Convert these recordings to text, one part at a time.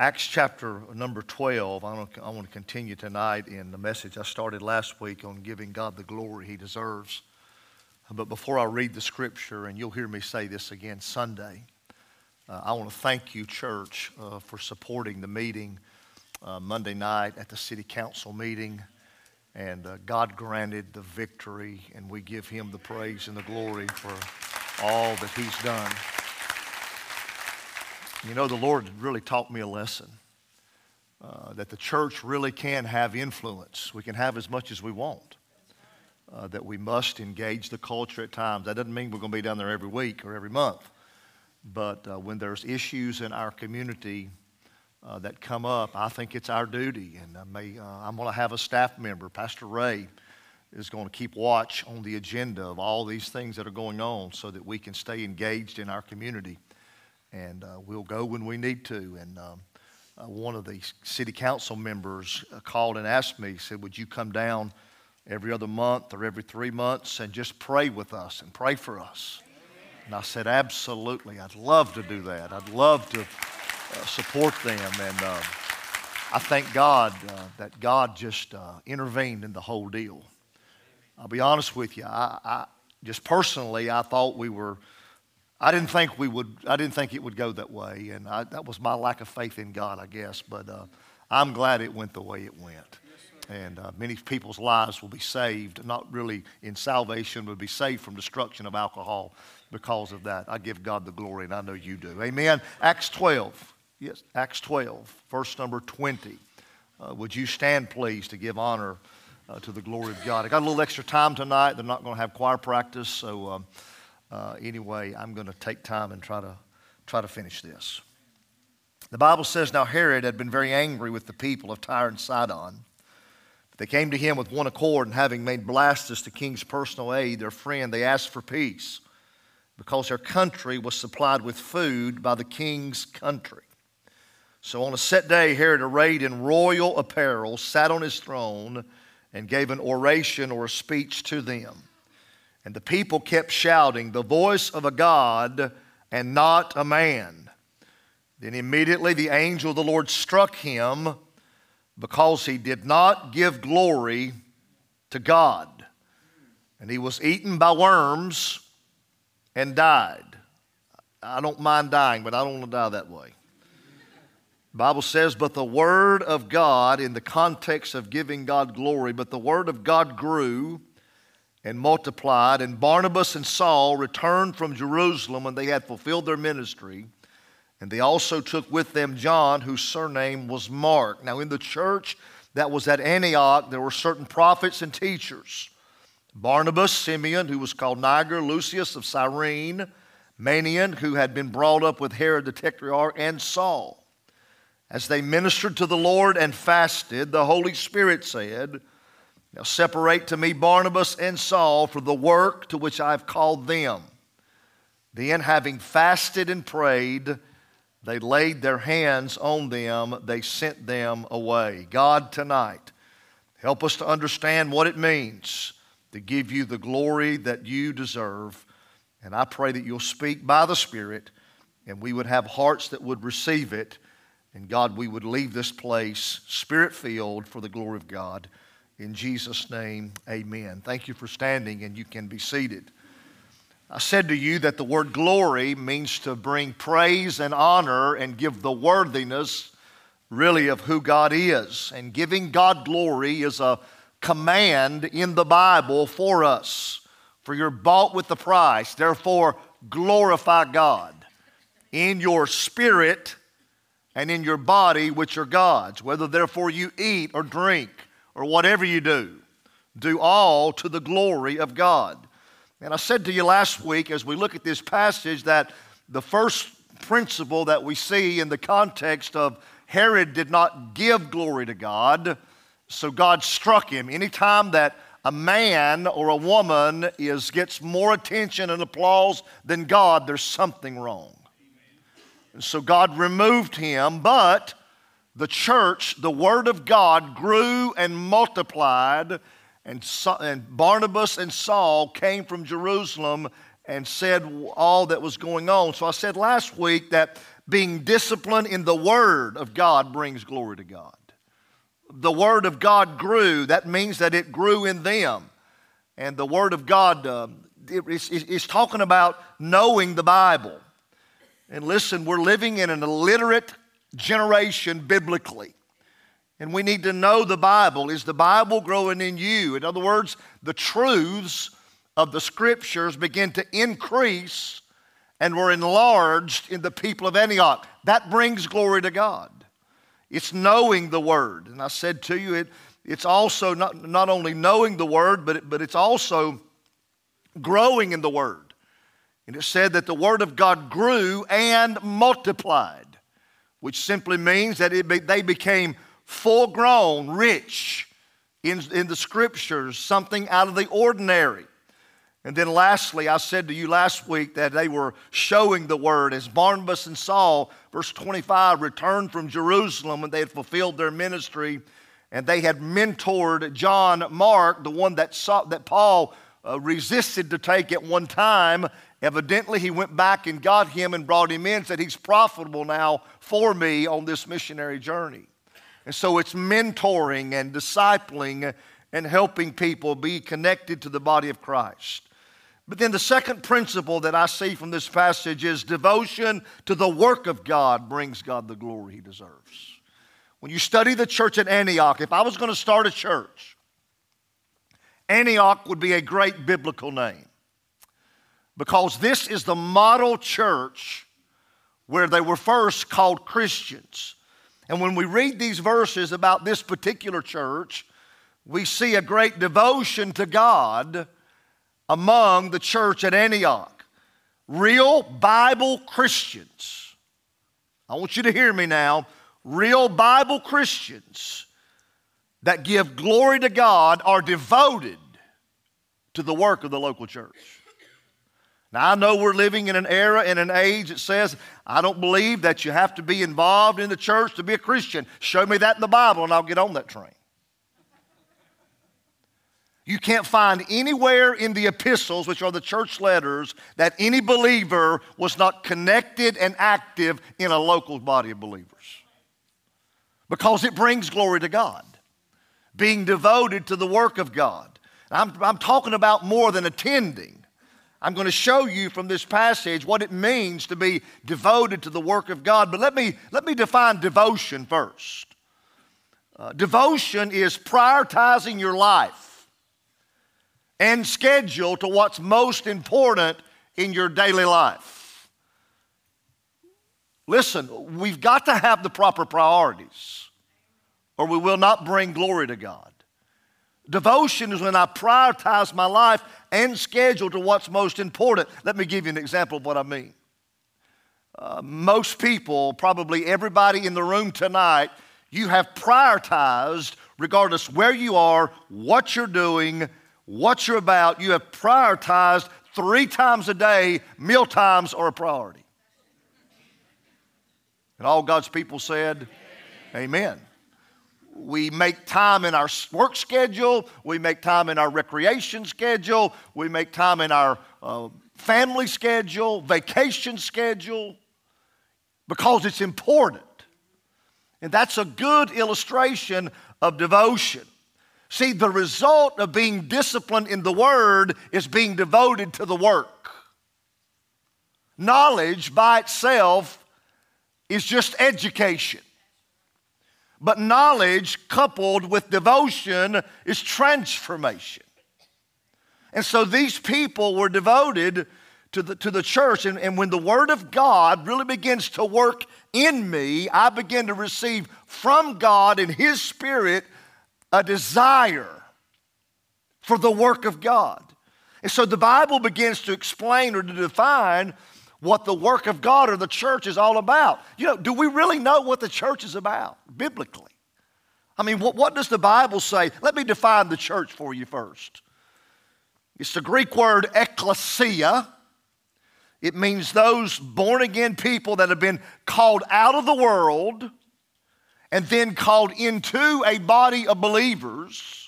Acts chapter number 12. I want, to, I want to continue tonight in the message I started last week on giving God the glory he deserves. But before I read the scripture, and you'll hear me say this again Sunday, uh, I want to thank you, church, uh, for supporting the meeting uh, Monday night at the city council meeting. And uh, God granted the victory, and we give him the praise and the glory for all that he's done. You know, the Lord really taught me a lesson uh, that the church really can have influence. We can have as much as we want. Uh, that we must engage the culture at times. That doesn't mean we're going to be down there every week or every month. But uh, when there's issues in our community uh, that come up, I think it's our duty. And I may, uh, I'm going to have a staff member, Pastor Ray, is going to keep watch on the agenda of all these things that are going on so that we can stay engaged in our community. And uh, we'll go when we need to. And um, uh, one of the city council members uh, called and asked me, said, Would you come down every other month or every three months and just pray with us and pray for us? And I said, Absolutely. I'd love to do that. I'd love to uh, support them. And uh, I thank God uh, that God just intervened in the whole deal. I'll be honest with you. I, I, just personally, I thought we were. I didn't think we would. I didn't think it would go that way, and I, that was my lack of faith in God, I guess. But uh, I'm glad it went the way it went, and uh, many people's lives will be saved. Not really in salvation, but be saved from destruction of alcohol because of that. I give God the glory, and I know you do. Amen. Acts 12. Yes, Acts 12, verse number 20. Uh, would you stand, please, to give honor? uh, to the glory of God. I got a little extra time tonight. They're not going to have choir practice, so um, uh, anyway, I'm going to take time and try to try to finish this. The Bible says, Now Herod had been very angry with the people of Tyre and Sidon. They came to him with one accord, and having made Blastus the king's personal aide, their friend, they asked for peace, because their country was supplied with food by the king's country. So on a set day, Herod, arrayed in royal apparel, sat on his throne and gave an oration or a speech to them. And the people kept shouting, The voice of a God and not a man. Then immediately the angel of the Lord struck him because he did not give glory to God. And he was eaten by worms and died. I don't mind dying, but I don't want to die that way. Bible says, but the word of God, in the context of giving God glory, but the word of God grew and multiplied, and Barnabas and Saul returned from Jerusalem when they had fulfilled their ministry. And they also took with them John, whose surname was Mark. Now, in the church that was at Antioch, there were certain prophets and teachers Barnabas, Simeon, who was called Niger, Lucius of Cyrene, Manaen, who had been brought up with Herod the Tetrarch, and Saul. As they ministered to the Lord and fasted, the Holy Spirit said, Now separate to me Barnabas and Saul for the work to which I've called them. Then, having fasted and prayed, they laid their hands on them, they sent them away. God, tonight, help us to understand what it means to give you the glory that you deserve. And I pray that you'll speak by the Spirit and we would have hearts that would receive it and God, we would leave this place spirit filled for the glory of God. In Jesus' name, amen. Thank you for standing, and you can be seated. I said to you that the word glory means to bring praise and honor and give the worthiness, really, of who God is. And giving God glory is a command in the Bible for us. For you're bought with the price, therefore, glorify God in your spirit and in your body, which are God's. Whether therefore you eat or drink or whatever you do, do all to the glory of God. And I said to you last week as we look at this passage that the first principle that we see in the context of Herod did not give glory to God, so God struck him. Anytime that a man or a woman is, gets more attention and applause than God, there's something wrong. And so God removed him, but the church, the Word of God, grew and multiplied. And, and Barnabas and Saul came from Jerusalem and said all that was going on. So I said last week that being disciplined in the Word of God brings glory to God. The Word of God grew. That means that it grew in them. And the Word of God uh, is talking about knowing the Bible. And listen, we're living in an illiterate generation biblically. And we need to know the Bible. Is the Bible growing in you? In other words, the truths of the scriptures begin to increase and were enlarged in the people of Antioch. That brings glory to God. It's knowing the word. And I said to you, it, it's also not, not only knowing the word, but, it, but it's also growing in the word. And it said that the word of God grew and multiplied, which simply means that be, they became full grown, rich in, in the scriptures, something out of the ordinary. And then lastly, I said to you last week that they were showing the word as Barnabas and Saul, verse 25, returned from Jerusalem and they had fulfilled their ministry and they had mentored John Mark, the one that, saw, that Paul uh, resisted to take at one time. Evidently, he went back and got him and brought him in, said, He's profitable now for me on this missionary journey. And so it's mentoring and discipling and helping people be connected to the body of Christ. But then the second principle that I see from this passage is devotion to the work of God brings God the glory he deserves. When you study the church at Antioch, if I was going to start a church, Antioch would be a great biblical name because this is the model church where they were first called Christians. And when we read these verses about this particular church, we see a great devotion to God among the church at Antioch. Real Bible Christians. I want you to hear me now. Real Bible Christians that give glory to God are devoted to the work of the local church. Now, I know we're living in an era and an age that says, I don't believe that you have to be involved in the church to be a Christian. Show me that in the Bible and I'll get on that train. You can't find anywhere in the epistles, which are the church letters, that any believer was not connected and active in a local body of believers. Because it brings glory to God, being devoted to the work of God. I'm, I'm talking about more than attending. I'm going to show you from this passage what it means to be devoted to the work of God. But let me, let me define devotion first. Uh, devotion is prioritizing your life and schedule to what's most important in your daily life. Listen, we've got to have the proper priorities, or we will not bring glory to God. Devotion is when I prioritize my life and schedule to what's most important. Let me give you an example of what I mean. Uh, most people, probably everybody in the room tonight, you have prioritized, regardless where you are, what you're doing, what you're about, you have prioritized three times a day, meal times are a priority. And all God's people said, Amen. Amen. We make time in our work schedule. We make time in our recreation schedule. We make time in our uh, family schedule, vacation schedule, because it's important. And that's a good illustration of devotion. See, the result of being disciplined in the Word is being devoted to the work. Knowledge by itself is just education. But knowledge coupled with devotion is transformation. And so these people were devoted to the, to the church. And, and when the Word of God really begins to work in me, I begin to receive from God and His Spirit a desire for the work of God. And so the Bible begins to explain or to define what the work of God or the church is all about. You know, do we really know what the church is about biblically? I mean, what, what does the Bible say? Let me define the church for you first. It's the Greek word ekklesia. It means those born again people that have been called out of the world and then called into a body of believers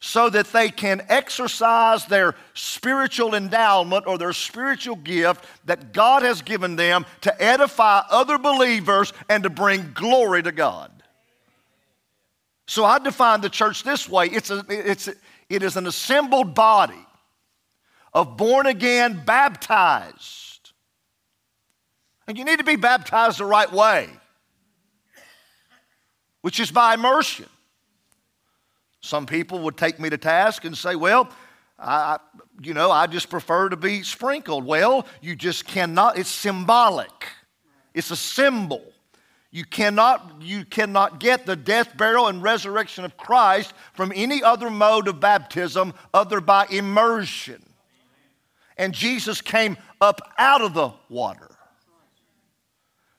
so that they can exercise their spiritual endowment or their spiritual gift that God has given them to edify other believers and to bring glory to God. So I define the church this way it's a, it's a, it is an assembled body of born again, baptized. And you need to be baptized the right way, which is by immersion. Some people would take me to task and say, well, I, you know, I just prefer to be sprinkled. Well, you just cannot, it's symbolic, it's a symbol. You cannot, you cannot get the death, burial, and resurrection of Christ from any other mode of baptism other by immersion. And Jesus came up out of the water.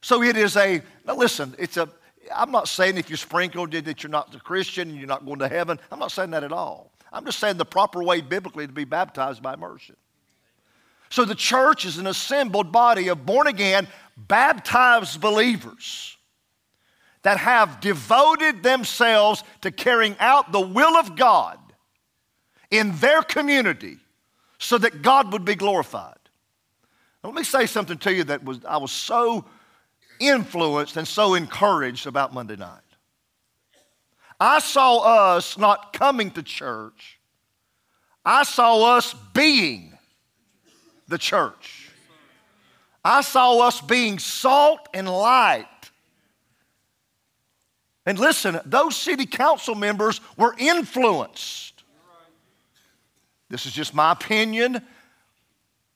So it is a, listen, it's a, I'm not saying if you're sprinkled that you're not a Christian and you're not going to heaven. I'm not saying that at all. I'm just saying the proper way biblically to be baptized by immersion. So the church is an assembled body of born again, baptized believers that have devoted themselves to carrying out the will of God in their community so that God would be glorified. Now, let me say something to you that was I was so influenced and so encouraged about Monday night. I saw us not coming to church, I saw us being the church. I saw us being salt and light. And listen, those city council members were influenced. This is just my opinion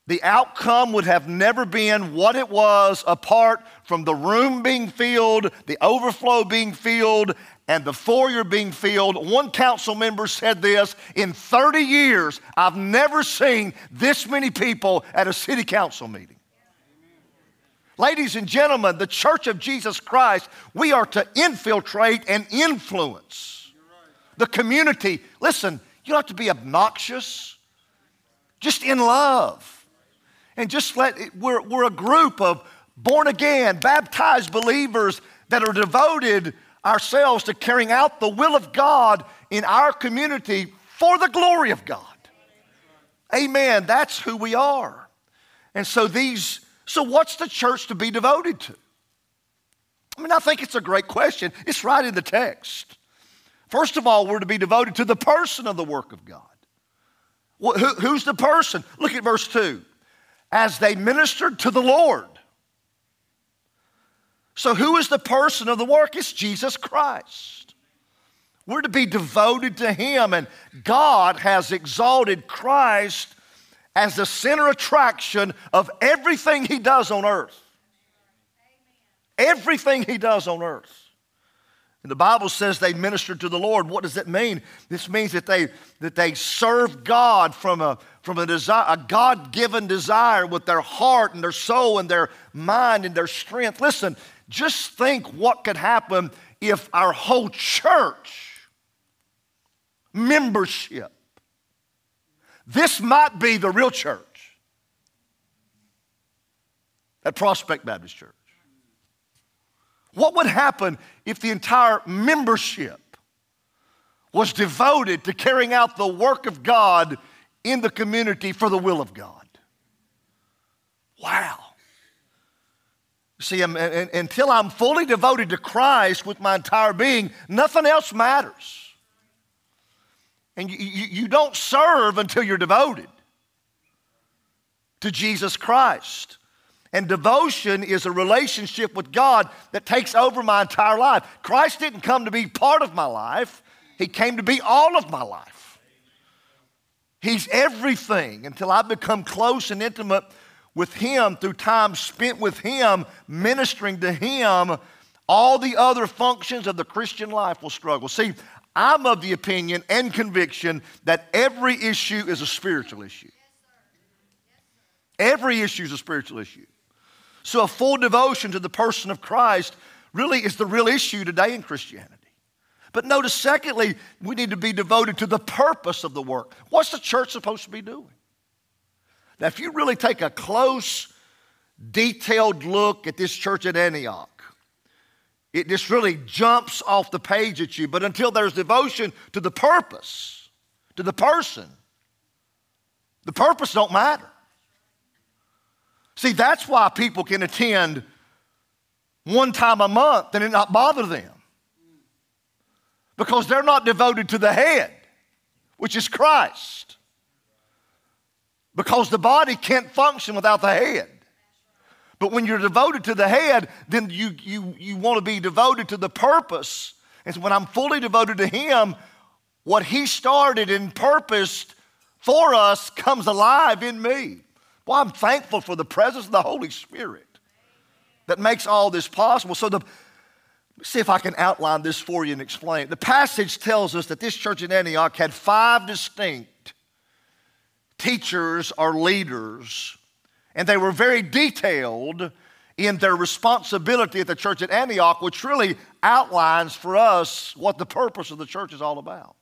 the outcome would have never been what it was apart from the room being filled, the overflow being filled, and the foyer being filled. One council member said this In 30 years, I've never seen this many people at a city council meeting. Ladies and gentlemen, the church of Jesus Christ, we are to infiltrate and influence the community. Listen, you don't have to be obnoxious, just in love and just let it, we're, we're a group of born again, baptized believers that are devoted ourselves to carrying out the will of God in our community for the glory of God. Amen. That's who we are. And so these, so what's the church to be devoted to? I mean, I think it's a great question. It's right in the text. First of all, we're to be devoted to the person of the work of God. Who's the person? Look at verse 2 as they ministered to the Lord. So, who is the person of the work? It's Jesus Christ. We're to be devoted to Him, and God has exalted Christ as the center attraction of everything He does on earth. Everything He does on earth. And the Bible says they ministered to the Lord. What does that mean? This means that they, that they served God from a, from a, desire, a God given desire with their heart and their soul and their mind and their strength. Listen, just think what could happen if our whole church membership, this might be the real church at Prospect Baptist Church. What would happen if the entire membership was devoted to carrying out the work of God in the community for the will of God? Wow. See, um, until I'm fully devoted to Christ with my entire being, nothing else matters. And you, you, you don't serve until you're devoted to Jesus Christ. And devotion is a relationship with God that takes over my entire life. Christ didn't come to be part of my life, He came to be all of my life. He's everything until I become close and intimate with Him through time spent with Him, ministering to Him. All the other functions of the Christian life will struggle. See, I'm of the opinion and conviction that every issue is a spiritual issue. Every issue is a spiritual issue. So, a full devotion to the person of Christ really is the real issue today in Christianity. But notice, secondly, we need to be devoted to the purpose of the work. What's the church supposed to be doing? Now, if you really take a close, detailed look at this church at Antioch, it just really jumps off the page at you. But until there's devotion to the purpose, to the person. The purpose don't matter. See, that's why people can attend one time a month and it not bother them. Because they're not devoted to the head, which is Christ. Because the body can't function without the head. But when you're devoted to the head, then you, you, you want to be devoted to the purpose. And so when I'm fully devoted to Him, what He started and purposed for us comes alive in me. Well, I'm thankful for the presence of the Holy Spirit that makes all this possible. So the see if I can outline this for you and explain. The passage tells us that this church in Antioch had five distinct teachers or leaders and they were very detailed in their responsibility at the church at Antioch, which really outlines for us what the purpose of the church is all about.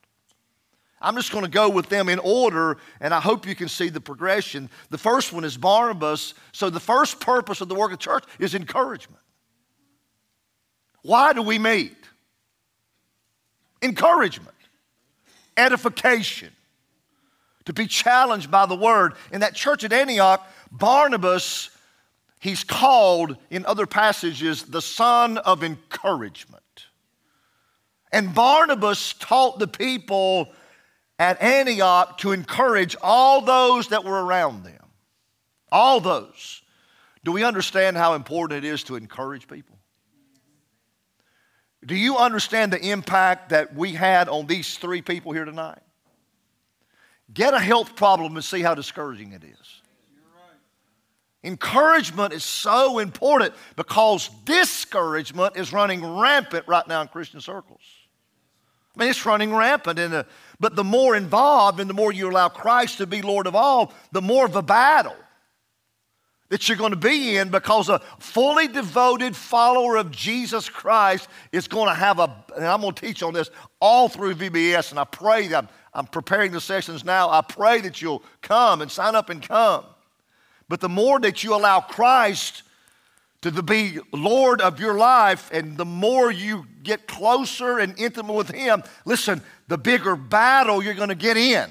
I'm just going to go with them in order, and I hope you can see the progression. The first one is Barnabas. So, the first purpose of the work of the church is encouragement. Why do we meet? Encouragement, edification, to be challenged by the word. In that church at Antioch, Barnabas, he's called in other passages the son of encouragement. And Barnabas taught the people at Antioch to encourage all those that were around them. All those. Do we understand how important it is to encourage people? Do you understand the impact that we had on these three people here tonight? Get a health problem and see how discouraging it is. Encouragement is so important because discouragement is running rampant right now in Christian circles. I mean, it's running rampant. In a, but the more involved and the more you allow Christ to be Lord of all, the more of a battle that you're going to be in because a fully devoted follower of Jesus Christ is going to have a, and I'm going to teach on this all through VBS, and I pray that I'm, I'm preparing the sessions now. I pray that you'll come and sign up and come. But the more that you allow Christ to be Lord of your life, and the more you get closer and intimate with Him, listen, the bigger battle you're going to get in,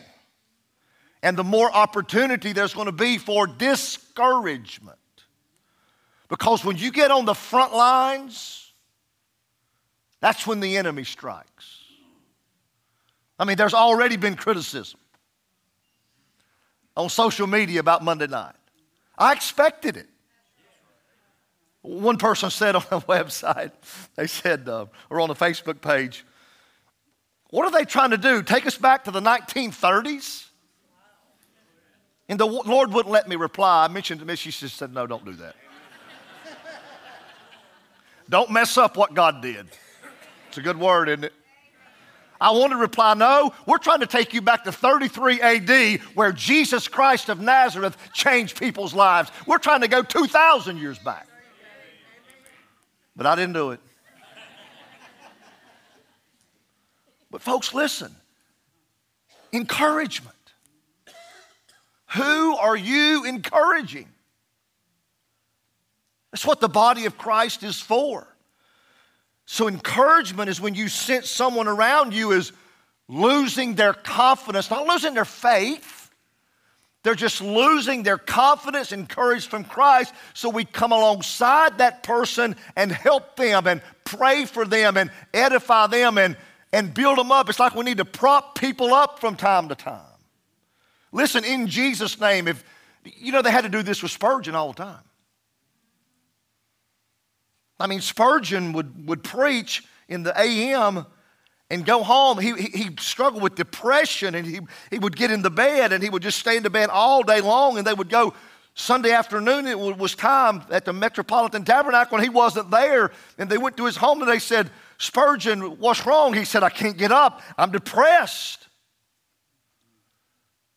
and the more opportunity there's going to be for discouragement. Because when you get on the front lines, that's when the enemy strikes. I mean, there's already been criticism on social media about Monday night. I expected it. One person said on the website, they said, uh, or on the Facebook page, what are they trying to do? Take us back to the 1930s? And the Lord wouldn't let me reply. I mentioned to me, she just said, no, don't do that. don't mess up what God did. It's a good word, isn't it? I want to reply, no, we're trying to take you back to 33 AD where Jesus Christ of Nazareth changed people's lives. We're trying to go 2,000 years back. But I didn't do it. But, folks, listen encouragement. Who are you encouraging? That's what the body of Christ is for. So, encouragement is when you sense someone around you is losing their confidence, not losing their faith. They're just losing their confidence and courage from Christ. So we come alongside that person and help them and pray for them and edify them and, and build them up. It's like we need to prop people up from time to time. Listen, in Jesus' name, if you know they had to do this with Spurgeon all the time. I mean, Spurgeon would, would preach in the AM and go home. He, he, he, struggled with depression and he, he would get in the bed and he would just stay in the bed all day long and they would go Sunday afternoon. It was time at the Metropolitan Tabernacle and he wasn't there. And they went to his home and they said, Spurgeon, what's wrong? He said, I can't get up. I'm depressed.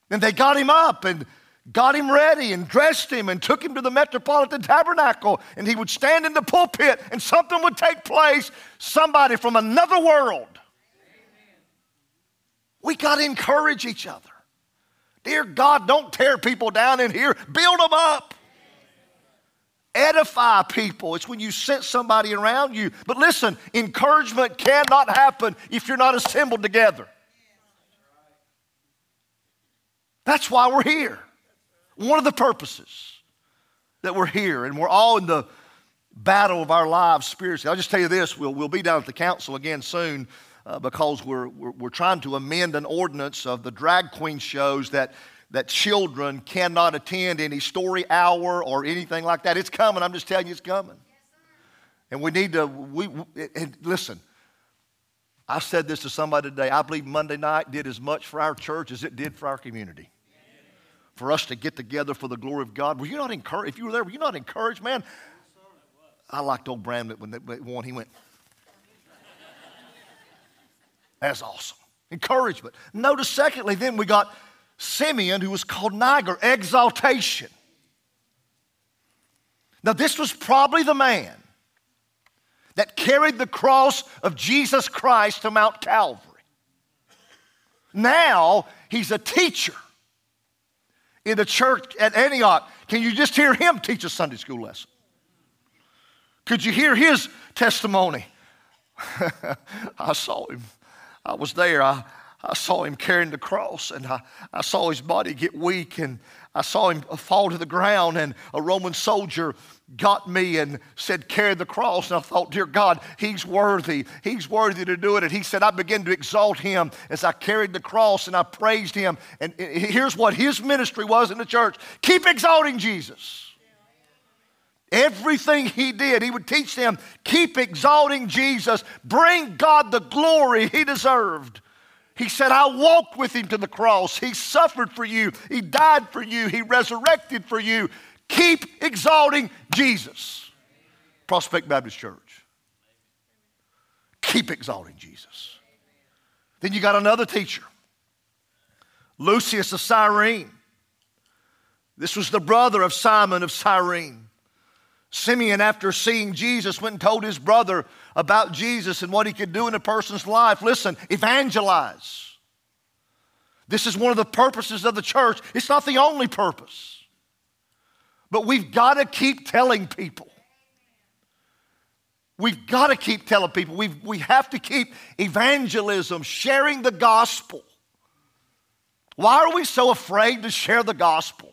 And they got him up and got him ready and dressed him and took him to the Metropolitan Tabernacle. And he would stand in the pulpit and something would take place. Somebody from another world. We got to encourage each other. Dear God, don't tear people down in here, build them up. Edify people. It's when you sense somebody around you. But listen, encouragement cannot happen if you're not assembled together. That's why we're here. One of the purposes that we're here, and we're all in the battle of our lives spiritually. I'll just tell you this we'll, we'll be down at the council again soon uh, because we're, we're, we're trying to amend an ordinance of the drag queen shows that, that children cannot attend any story hour or anything like that. It's coming. I'm just telling you, it's coming. And we need to, we, and listen, I said this to somebody today. I believe Monday night did as much for our church as it did for our community. For us to get together for the glory of God. Were you not encouraged? If you were there, were you not encouraged, man? I liked old Bramlett when they won. He went, That's awesome. Encouragement. Notice, secondly, then we got Simeon, who was called Niger, exaltation. Now, this was probably the man that carried the cross of Jesus Christ to Mount Calvary. Now, he's a teacher in the church at Antioch. Can you just hear him teach a Sunday school lesson? Could you hear his testimony? I saw him. I was there. I, I saw him carrying the cross and I, I saw his body get weak and I saw him fall to the ground and a Roman soldier got me and said, Carry the cross. And I thought, Dear God, he's worthy. He's worthy to do it. And he said, I began to exalt him as I carried the cross and I praised him. And here's what his ministry was in the church keep exalting Jesus. Everything he did, he would teach them keep exalting Jesus, bring God the glory he deserved. He said, I walked with him to the cross. He suffered for you. He died for you. He resurrected for you. Keep exalting Jesus. Prospect Baptist Church. Keep exalting Jesus. Then you got another teacher, Lucius of Cyrene. This was the brother of Simon of Cyrene. Simeon, after seeing Jesus, went and told his brother about Jesus and what he could do in a person's life. Listen, evangelize. This is one of the purposes of the church. It's not the only purpose. But we've got to keep telling people. We've got to keep telling people. We've, we have to keep evangelism, sharing the gospel. Why are we so afraid to share the gospel?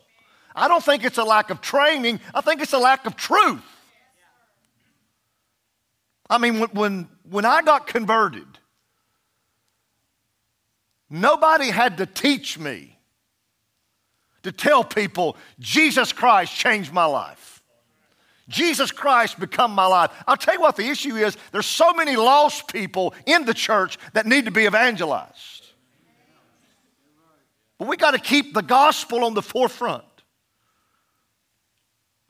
I don't think it's a lack of training, I think it's a lack of truth. I mean, when, when, I got converted, nobody had to teach me to tell people Jesus Christ changed my life. Jesus Christ become my life. I'll tell you what the issue is. There's so many lost people in the church that need to be evangelized. But we got to keep the gospel on the forefront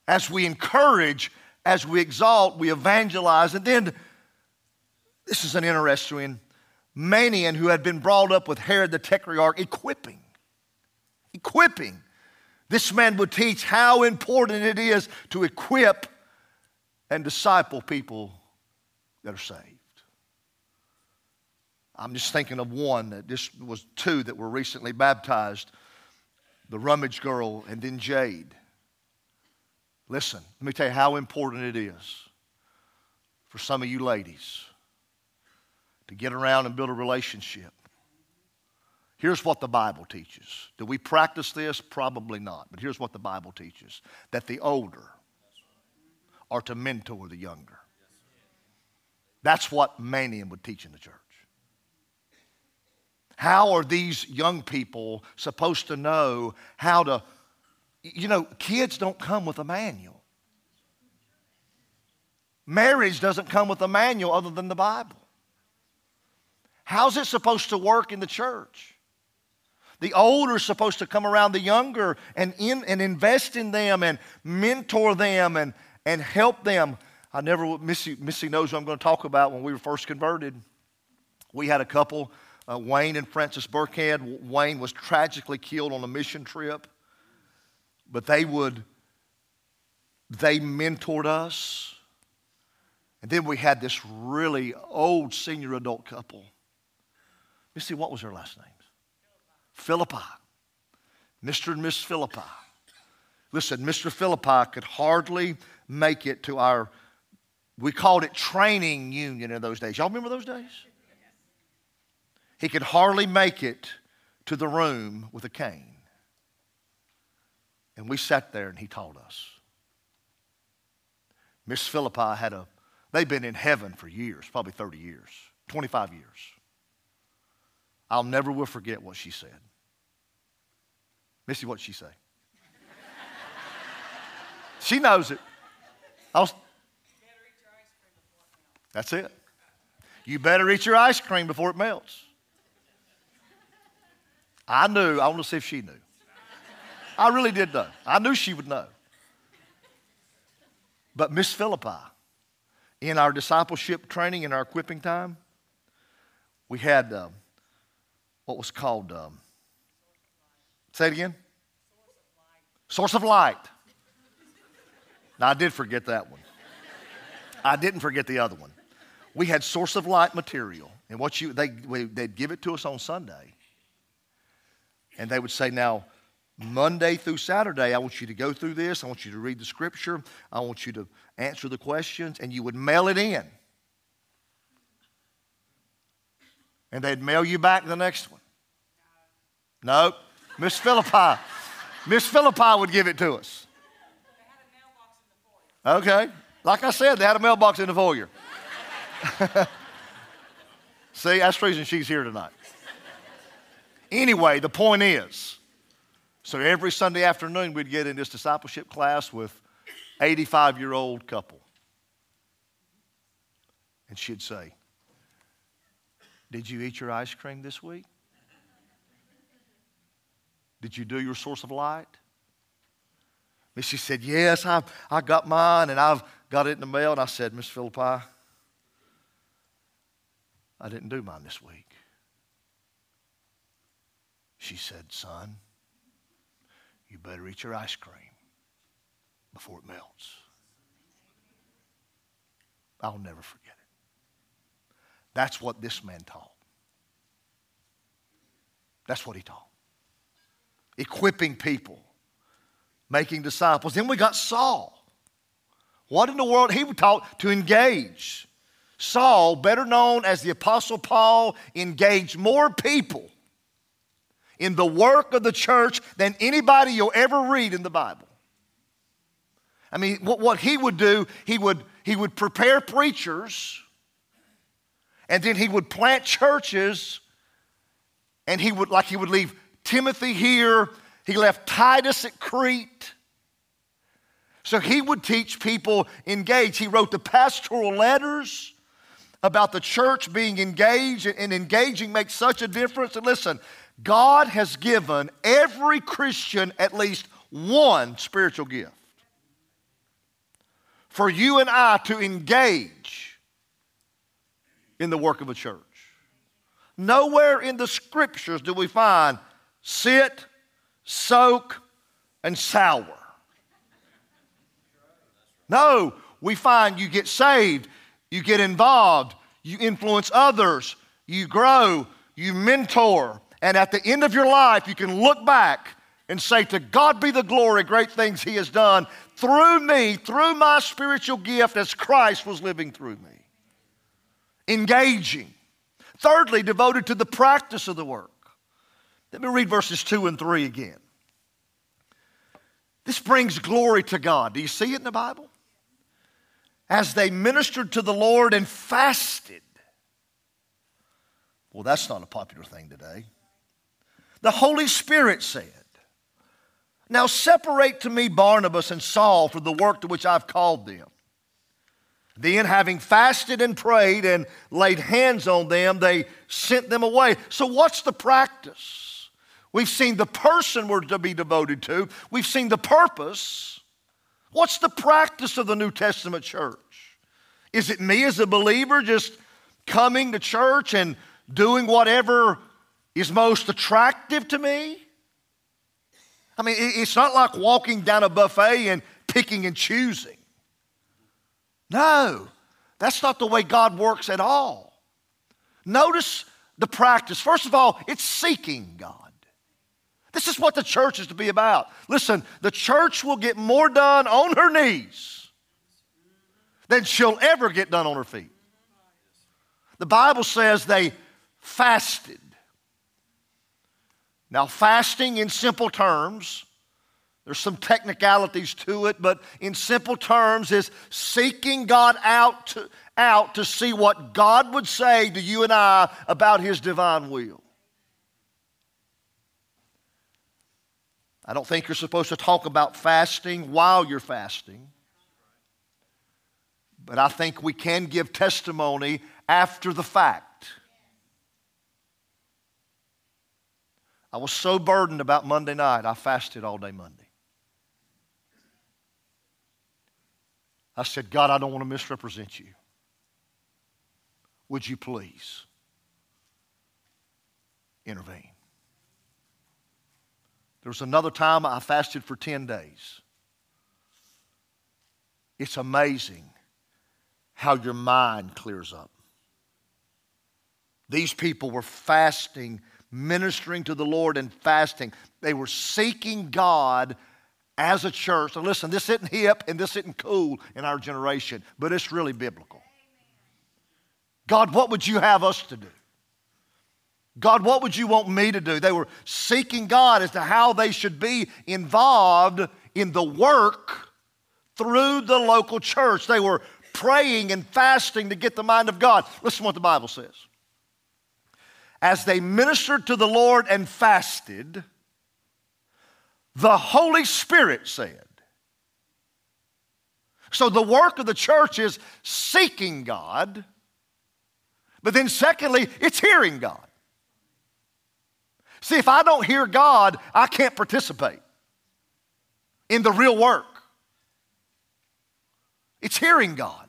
as we encourage, as we exalt, we evangelize. And then, this is an interesting Manaen who had been brought up with Herod the Tetrarch, equipping. Equipping. This man would teach how important it is to equip and disciple people that are saved. I'm just thinking of one that just was two that were recently baptized the Rummage Girl and then Jade. Listen, let me tell you how important it is for some of you ladies to get around and build a relationship. Here's what the Bible teaches. Do we practice this? Probably not. But here's what the Bible teaches that the older are to mentor the younger. That's what Manaen would teach in the church. How are these young people supposed to know how to you know, kids don't come with a manual. Marriage doesn't come with a manual other than the Bible. How's it supposed to work in the church? The older is supposed to come around the younger and, in, and invest in them and mentor them and, and help them. I never, Missy, Missy knows what I'm going to talk about when we were first converted. We had a couple, uh, Wayne and Frances Burkhead. Wayne was tragically killed on a mission trip but they would, they mentored us. And then we had this really old senior adult couple. You see, what was their last names? Philippi. Mr. and Miss Philippi. Listen, Mr. Philippi could hardly make it to our, we called it training union in those days. Y'all remember those days? He could hardly make it to the room with a cane. And we sat there and he taught us. Miss Philippi had a, they've been in heaven for years, probably 30 years, 25 years. I'll never will forget what she said. Missy, what'd she say? she knows it. Was, that's it. You better eat your ice cream before it melts. I knew. I want to see if she knew. I really did know. I knew she would know. But Miss Philippi, in our discipleship training, in our equipping time, we had um, what was called, um, say it again? Source of light. Now, I did forget that one. I didn't forget the other one. We had source of light material, and what you they they'd give it to us on Sunday, and they would say, "Now, Monday through Saturday, I want you to go through this. I want you to read the scripture. I want you to answer the questions, and you would mail it in. And they'd mail you back the next one. Nope. Miss Philippi. Miss Philippi would give it to us. Okay. Like I said, they had a mailbox in the foyer. See, that's the reason she's here tonight. Anyway, the point is so every Sunday afternoon, we'd get in this discipleship class with 85 year old couple. And she'd say, Did you eat your ice cream this week? Did you do your source of light? And she said, Yes, I, I got mine and I've got it in the mail. And I said, Miss Philippi, I didn't do mine this week. She said, Son, you better eat your ice cream before it melts. I'll never forget it. That's what this man taught. That's what he taught. Equipping people, making disciples. Then we got Saul. What in the world? He taught to engage. Saul, better known as the Apostle Paul, engaged more people in the work of the church than anybody you'll ever read in the Bible. I mean, what, what he would do, he would, he would prepare preachers, and then he would plant churches, and he would, like he would leave Timothy here, he left Titus at Crete. So he would teach people engaged. He wrote the pastoral letters about the church being engaged, and engaging makes such a difference. And listen, God has given every Christian at least one spiritual gift. For you and I to engage in the work of a church. Nowhere in the scriptures do we find sit, soak, and sour. No, we find you get saved, you get involved, you influence others, you grow, you mentor, and at the end of your life, you can look back and say, To God be the glory, great things He has done through me, through my spiritual gift as Christ was living through me. Engaging. Thirdly, devoted to the practice of the work. Let me read verses 2 and 3 again. This brings glory to God. Do you see it in the Bible? As they ministered to the Lord and fasted. Well, that's not a popular thing today. The Holy Spirit said, Now separate to me Barnabas and Saul for the work to which I've called them. Then, having fasted and prayed and laid hands on them, they sent them away. So, what's the practice? We've seen the person we're to be devoted to, we've seen the purpose. What's the practice of the New Testament church? Is it me as a believer just coming to church and doing whatever is most attractive to me. I mean, it's not like walking down a buffet and picking and choosing. No, that's not the way God works at all. Notice the practice. First of all, it's seeking God. This is what the church is to be about. Listen, the church will get more done on her knees than she'll ever get done on her feet. The Bible says they fasted now, fasting in simple terms There's some technicalities to it, but in simple terms, is seeking God out to, out to see what God would say to you and I about His divine will. I don't think you're supposed to talk about fasting while you're fasting. But I think we can give testimony after the fact. I was so burdened about Monday night, I fasted all day Monday. I said, God, I don't want to misrepresent you. Would you please intervene? There was another time I fasted for 10 days. It's amazing how your mind clears up. These people were fasting, ministering to the Lord and fasting. They were seeking God as a church. Now, listen, this isn't hip and this isn't cool in our generation, but it's really biblical. God, what would you have us to do? God, what would you want me to do? They were seeking God as to how they should be involved in the work through the local church. They were praying and fasting to get the mind of God. Listen to what the Bible says. As they ministered to the Lord and fasted, the Holy Spirit said. So the work of the church is seeking God, but then secondly, it's hearing God. See, if I don't hear God, I can't participate in the real work. It's hearing God.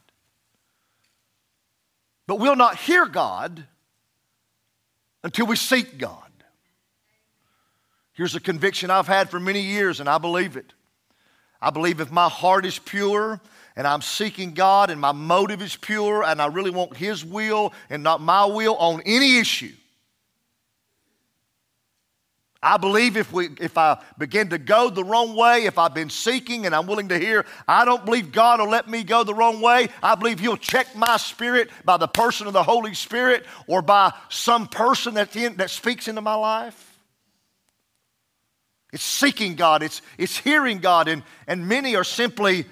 But we'll not hear God until we seek God. Here's a conviction I've had for many years, and I believe it. I believe if my heart is pure and I'm seeking God and my motive is pure and I really want His will and not my will on any issue, I believe if, we, if I begin to go the wrong way, if I've been seeking and I'm willing to hear, I don't believe God will let me go the wrong way. I believe He'll check my spirit by the person of the Holy Spirit or by some person that, in, that speaks into my life. It's seeking God, it's, it's hearing God, and, and many are simply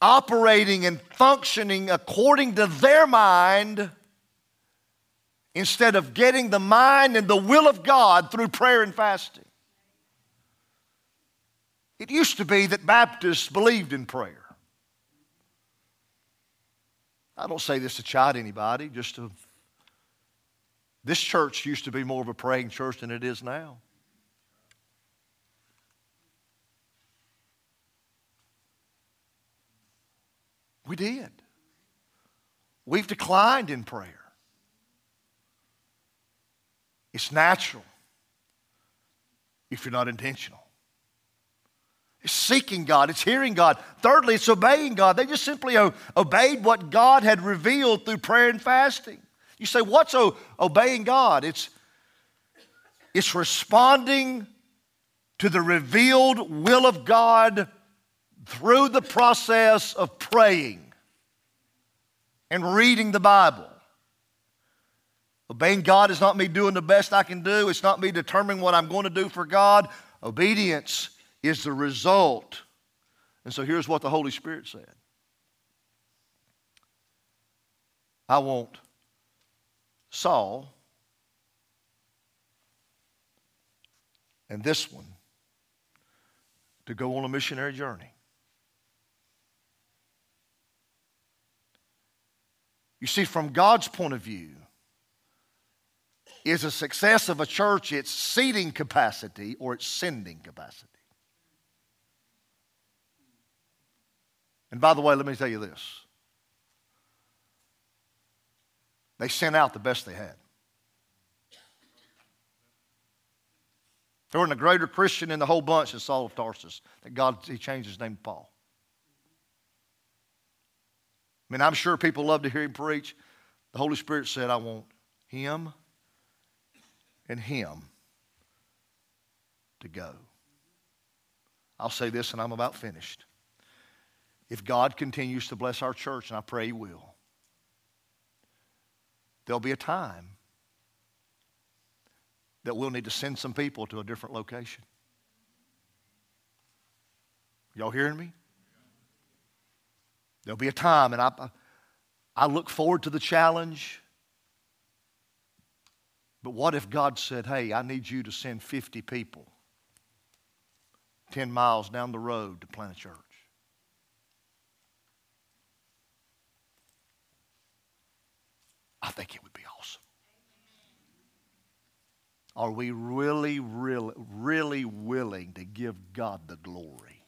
operating and functioning according to their mind instead of getting the mind and the will of God through prayer and fasting. It used to be that Baptists believed in prayer. I don't say this to chide anybody, just to. This church used to be more of a praying church than it is now. We did. We've declined in prayer. It's natural if you're not intentional. It's seeking God, it's hearing God. Thirdly, it's obeying God. They just simply obeyed what God had revealed through prayer and fasting. You say, what's obeying God? It's, it's responding to the revealed will of God through the process of praying and reading the Bible. Obeying God is not me doing the best I can do, it's not me determining what I'm going to do for God. Obedience is the result. And so here's what the Holy Spirit said I want Saul and this one to go on a missionary journey. You see, from God's point of view, is a success of a church its seating capacity or its sending capacity. And by the way, let me tell you this they sent out the best they had. There wasn't a greater Christian in the whole bunch than Saul of Tarsus. That God, he changed his name to Paul. I mean, I'm sure people love to hear him preach. The Holy Spirit said, I want him and him to go. I'll say this and I'm about finished. If God continues to bless our church, and I pray He will, there'll be a time that we'll need to send some people to a different location. Y'all hearing me? There'll be a time, and I, I look forward to the challenge. But what if God said, hey, I need you to send 50 people 10 miles down the road to plant a church? I think it would be awesome. Are we really, really, really willing to give God the glory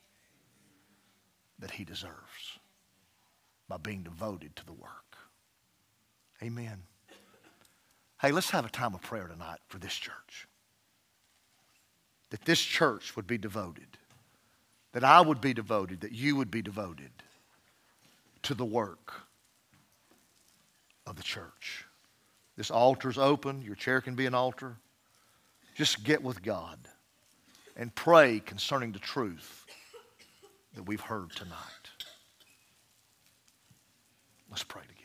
that He deserves by being devoted to the work? Amen. Hey, let's have a time of prayer tonight for this church. That this church would be devoted, that I would be devoted, that you would be devoted to the work of the church. This altar's open. Your chair can be an altar. Just get with God and pray concerning the truth that we've heard tonight. Let's pray together.